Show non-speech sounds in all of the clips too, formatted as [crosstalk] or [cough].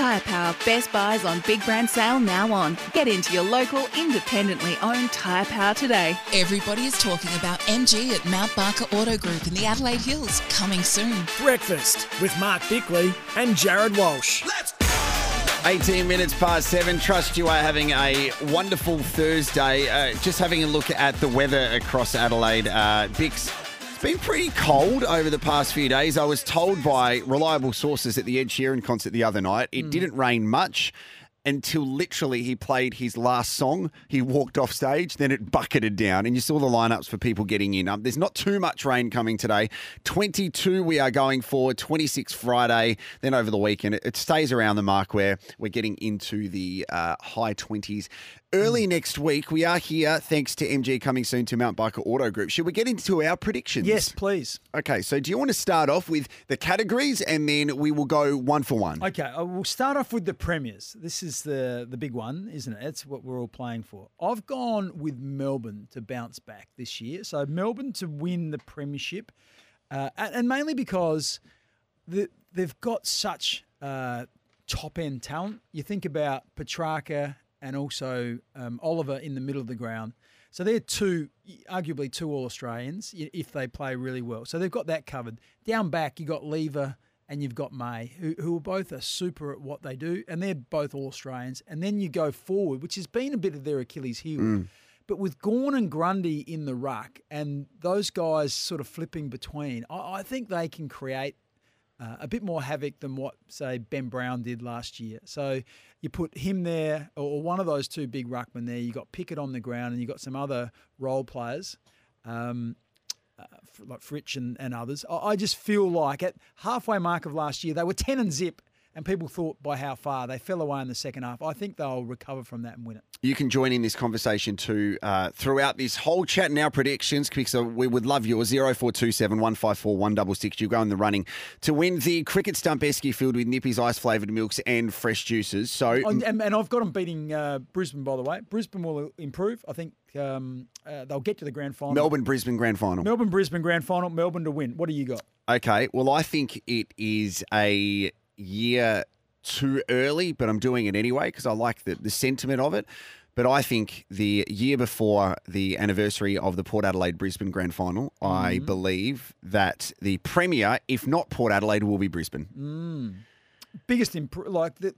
Tyre Power Best Buys on Big Brand Sale now on. Get into your local, independently owned Tyre Power today. Everybody is talking about MG at Mount Barker Auto Group in the Adelaide Hills, coming soon. Breakfast with Mark Bickley and Jared Walsh. 18 minutes past seven. Trust you are having a wonderful Thursday. Uh, just having a look at the weather across Adelaide. Uh, Bix, it's been pretty cold over the past few days. I was told by reliable sources at the Ed Sheeran concert the other night, it hmm. didn't rain much until literally he played his last song. He walked off stage, then it bucketed down, and you saw the lineups for people getting in. Um, there's not too much rain coming today. 22 we are going for, 26 Friday, then over the weekend. It, it stays around the mark where we're getting into the uh, high 20s. Early next week, we are here thanks to MG coming soon to Mount Barker Auto Group. Should we get into our predictions? Yes, please. Okay, so do you want to start off with the categories and then we will go one for one? Okay, we'll start off with the premiers. This is the the big one, isn't it? That's what we're all playing for. I've gone with Melbourne to bounce back this year. So Melbourne to win the premiership, uh, and and mainly because the, they've got such uh, top end talent. You think about Petracca and also um, Oliver in the middle of the ground. So they're two, arguably two All Australians if they play really well. So they've got that covered. Down back, you got Lever and you've got May, who, who are both are super at what they do, and they're both All Australians. And then you go forward, which has been a bit of their Achilles heel. But with Gawn and Grundy in the ruck and those guys sort of flipping between, I, I think they can create uh, a bit more havoc than what, say, Ben Brown did last year. So you put him there, or, one of those two big ruckmen there. You got Pickett on the ground, and you've got some other role players. Um, like Fritsch and, and others. I, I just feel like at halfway mark of last year, they were 10 and zip, and people thought by how far they fell away in the second half. I think they'll recover from that and win it. You can join in this conversation too uh, throughout this whole chat and our predictions because uh, we would love yours. 0427 154 166. You go in the running to win the Cricket Stump Esky filled with Nippy's ice flavoured milks and fresh juices. So, And, and, and I've got them beating uh, Brisbane, by the way. Brisbane will improve. I think um, uh, they'll get to the grand final. Melbourne Brisbane Grand Final. Melbourne, Brisbane grand final. Melbourne to win. What do you got? Okay, well, I think it is a year too early, but I'm doing it anyway because I like the, the sentiment of it. But I think the year before the anniversary of the Port Adelaide Brisbane Grand Final, I mm. believe that the premier, if not Port Adelaide, will be Brisbane. Mm. Biggest imp- like the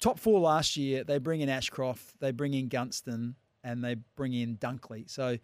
top four last year. They bring in Ashcroft, they bring in Gunston, and they bring in Dunkley. So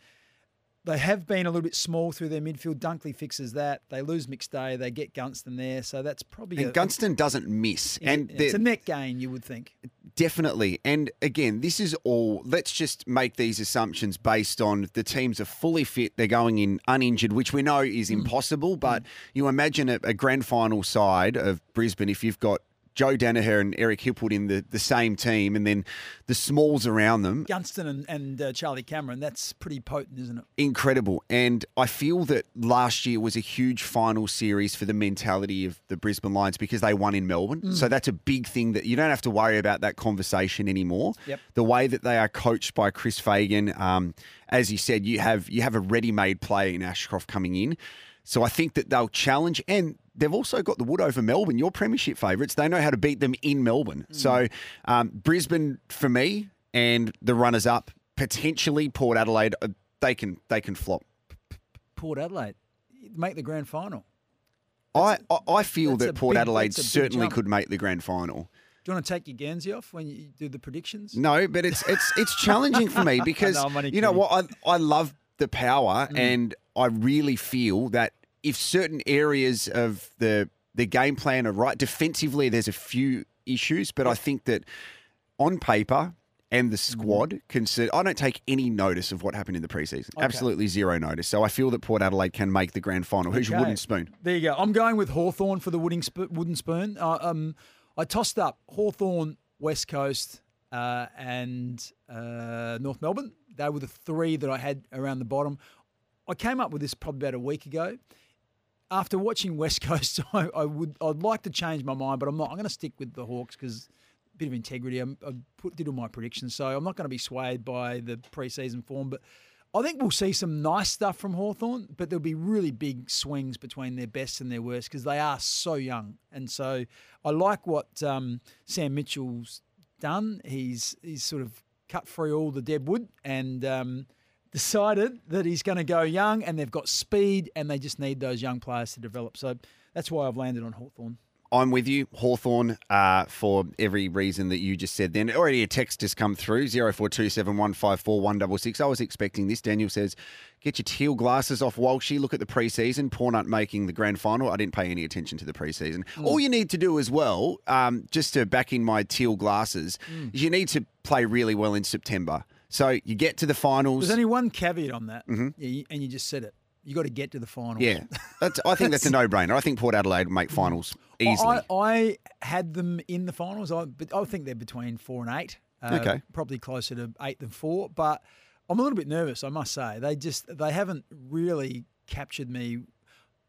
they have been a little bit small through their midfield. Dunkley fixes that. They lose McStay. They get Gunston there. So that's probably And a, Gunston doesn't miss. and it's the- a net gain, you would think. Definitely. And again, this is all, let's just make these assumptions based on the teams are fully fit. They're going in uninjured, which we know is mm. impossible. But mm. you imagine a, a grand final side of Brisbane if you've got Joe Daniher and Eric Hipwood in the, the same team and then the smalls around them. Gunston and, and uh, Charlie Cameron, that's pretty potent, isn't it? Incredible. And I feel that last year was a huge final series for the mentality of the Brisbane Lions because they won in Melbourne. So that's a big thing that you don't have to worry about that conversation anymore. Yep. The way that they are coached by Chris Fagan, um, as you said, you have you have a ready-made player in Ashcroft coming in. So I think that they'll challenge and they've also got the wood over Melbourne, your premiership favourites. They know how to beat them in Melbourne. So um, Brisbane for me and the runners up, potentially Port Adelaide, uh, they can they can flop. Port Adelaide make the grand final. I, I I feel that Port big- Adelaide that's a big certainly jump. could make the grand final. Do you want to take your Guernsey off when you do the predictions? No, but it's it's it's challenging for me [laughs] because only you know kidding. what I I love the power Mm. and I really feel that if certain areas of the the game plan are right defensively, there's a few issues, but I think that on paper and the Mm-hmm. squad can. ser- I don't take any notice of what happened in the preseason. Absolutely zero notice. So I feel that Port Adelaide can make the grand final. Who's your wooden spoon? There you go. I'm going with Hawthorn for the wooden, sp- wooden spoon. Uh, um, I tossed up Hawthorn, West Coast, uh, and uh, North Melbourne. They were the three that I had around the bottom. I came up with this probably about a week ago. After watching West [laughs] Coast, I, I would I'd like to change my mind, but I'm not. I'm going to stick with the Hawks because a bit of integrity. I'm, I put did all my predictions, so I'm not going to be swayed by the preseason form. But I think we'll see some nice stuff from Hawthorn, but there'll be really big swings between their best and their worst because they are so young. And so I like what um, Sam Mitchell's done. He's he's sort of cut free all the dead wood and um, decided that he's going to go young, and they've got speed, and they just need those young players to develop. So that's why I've landed on Hawthorn. I'm with you, Hawthorn, uh, for every reason that you just said then. Already a text has come through, 0427154166. I was expecting this. Daniel says, get your teal glasses off Walshy. Look at the preseason. Pornut making the grand final. I didn't pay any attention to the preseason. Hmm. All you need to do as well, um, just to back in my teal glasses, is you need to play really well in September. So you get to the finals. There's only one caveat on that, yeah, and you just said it. You got to get to the finals. yeah, that's, I think that's a [laughs] no-brainer. I think Port Adelaide will make finals easily. I, I had them in the finals, I, but I think they're between four and eight. Uh, Okay. Probably closer to eight than four. But I'm a little bit nervous, I must say. They just they haven't really captured me.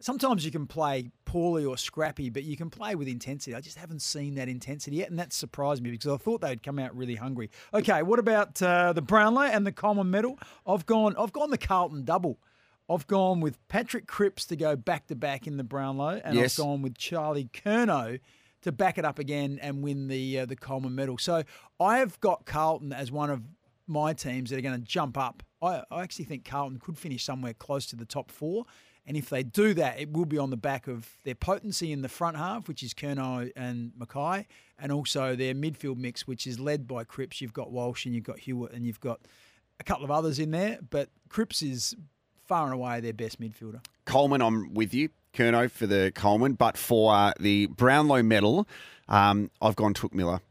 Sometimes you can play poorly or scrappy, but you can play with intensity. I just haven't seen that intensity yet, and that surprised me because I thought they'd come out really hungry. Okay, what about uh, the Brownlow and the Coleman Medal? I've gone. I've gone the Carlton double. I've gone with Patrick Cripps to go back to back in the Brownlow, and Yes. I've gone with Charlie Curnow to back it up again and win the uh, the Coleman medal. So I have got Carlton as one of my teams that are going to jump up. I, I actually think Carlton could finish somewhere close to the top four. And if they do that, it will be on the back of their potency in the front half, which is Curnow and McKay, and also their midfield mix, which is led by Cripps. You've got Walsh and you've got Hewett and you've got a couple of others in there, but Cripps is far and away their best midfielder. Coleman, I'm with you. Curnow for the Coleman, but for uh, the Brownlow medal, um, I've gone Touk Miller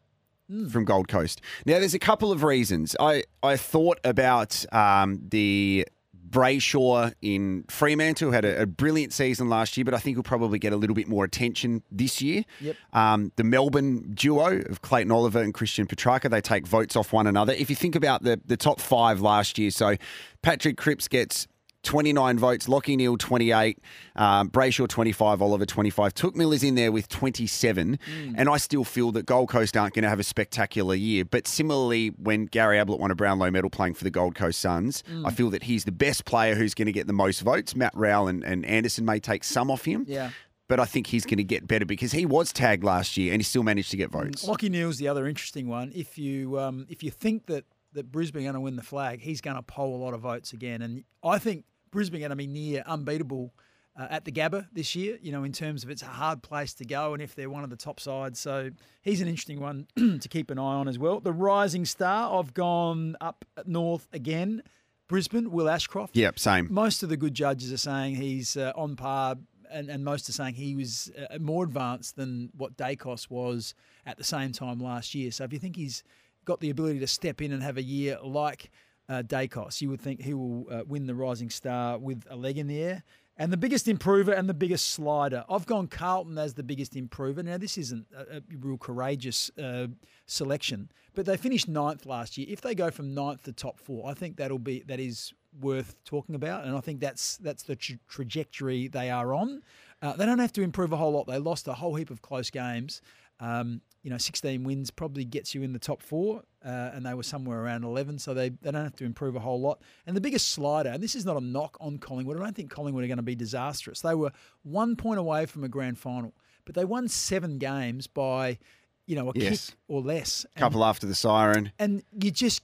from Gold Coast. Now, there's a couple of reasons. I, I thought about um, the Brayshaw in Fremantle, had a, a brilliant season last year, but I think he'll probably get a little bit more attention this year. Yep. Um, the Melbourne duo of Clayton Oliver and Christian Petracca, they take votes off one another. If you think about the, the top five last year, so Patrick Cripps gets 29 votes, Lachie Neale 28, um, Brayshaw 25, Oliver 25. Touk Miller's in there with 27, and I still feel that Gold Coast aren't going to have a spectacular year. But similarly, when Gary Ablett won a Brownlow medal playing for the Gold Coast Suns, I feel that he's the best player who's going to get the most votes. Matt Rowell and, and Anderson may take some off him. Yeah. But I think he's going to get better because he was tagged last year and he still managed to get votes. Lachie Neale's the other interesting one. If you um, if you think that that Brisbane are going to win the flag, he's going to poll a lot of votes again, and I think Brisbane going to be near unbeatable uh, at the Gabba this year. You know, in terms of it's a hard place to go, and if they're one of the top sides, so he's an interesting one [clears throat] to keep an eye on as well. The rising star, I've gone up north again. Brisbane, Will Ashcroft. Yep, same. Most of the good judges are saying he's uh, on par, and, and most are saying he was uh, more advanced than what Daicos was at the same time last year. So if you think he's got the ability to step in and have a year like uh, Daicos, you would think he will uh, win the Rising Star with a leg in the air. And the biggest improver and the biggest slider. I've gone Carlton as the biggest improver. Now, this isn't a, a real courageous uh, selection, but they finished ninth last year. If they go from ninth to top four, I think that'll be that is worth talking about, and I think that's that's the tra- trajectory they are on. Uh, they don't have to improve a whole lot. They lost a whole heap of close games. Um, you know, 16 wins probably gets you in the top four, uh, and they were somewhere around 11, so they, they don't have to improve a whole lot. And the biggest slider, and this is not a knock on Collingwood, I don't think Collingwood are going to be disastrous. They were one point away from a grand final, but they won seven games by, you know, a Yes. kick or less. And- Couple after the siren. and you just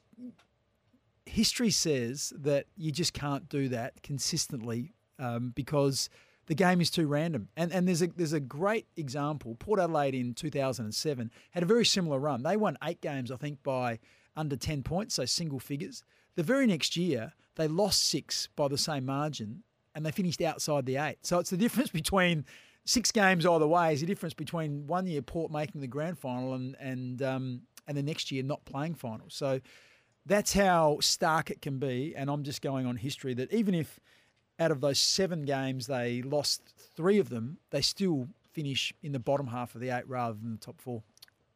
history says that you just can't do that consistently um, because the game is too random. And and there's a there's a great example. Port Adelaide in 2007 had a very similar run. They won eight games, I think, by under 10 points, so single figures. The very next year, they lost six by the same margin, and they finished outside the eight. So it's the difference [laughs] between six games either way is the difference between one year Port making the grand final and and um, and the next year not playing finals. So that's how stark it can be. And I'm just going on history that even if out of those seven games they lost three of them, they still finish in the bottom half of the eight rather than the top four.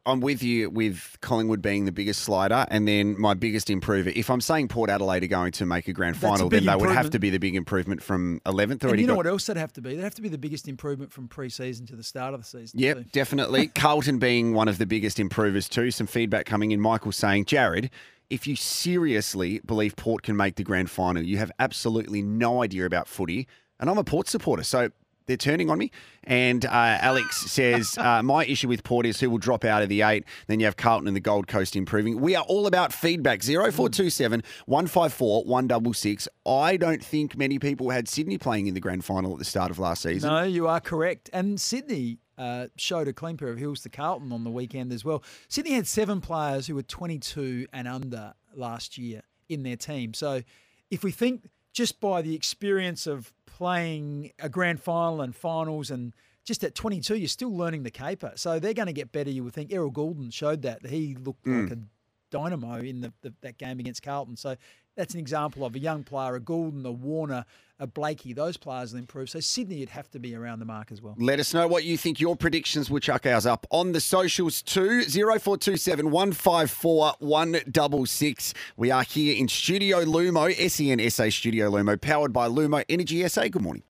I'm with you with Collingwood being the biggest slider, and then my biggest improver. If I'm saying Port Adelaide are going to make a grand That's a final, then they would have to be the big improvement from 11th. And Already you know got- what else they'd have to be? They'd have to be the biggest improvement from pre-season to the start of the season. Yep, too. definitely. Carlton being one of the biggest improvers too. Some feedback coming in. Michael saying, Jared, if you seriously believe Port can make the grand final, you have absolutely no idea about footy. And I'm a Port supporter, so they're turning on me. And uh, Alex says, [laughs] uh, My issue with Port is who will drop out of the eight. Then you have Carlton and the Gold Coast improving. We are all about feedback 0427 154 166. I don't think many people had Sydney playing in the grand final at the start of last season. No, you are correct. And Sydney uh, showed a clean pair of heels to Carlton on the weekend as well. Sydney had seven players who were 22 and under last year in their team. So if we think just by the experience of playing a grand final and finals and just at 22, you're still learning the caper. So they're going to get better, you would think. Errol Gulden showed that. He looked like a dynamo in the, the, that game against Carlton. So that's an example of a young player, a Gulden, a Warner, a Blakey. Those players will improve. So Sydney would have to be around the mark as well. Let us know what you think. Your predictions. We'll chuck ours up on the socials too. 0427 154 166. We are here in Studio Lumo, SEN SA Studio Lumo, powered by Lumo Energy SA. Good morning.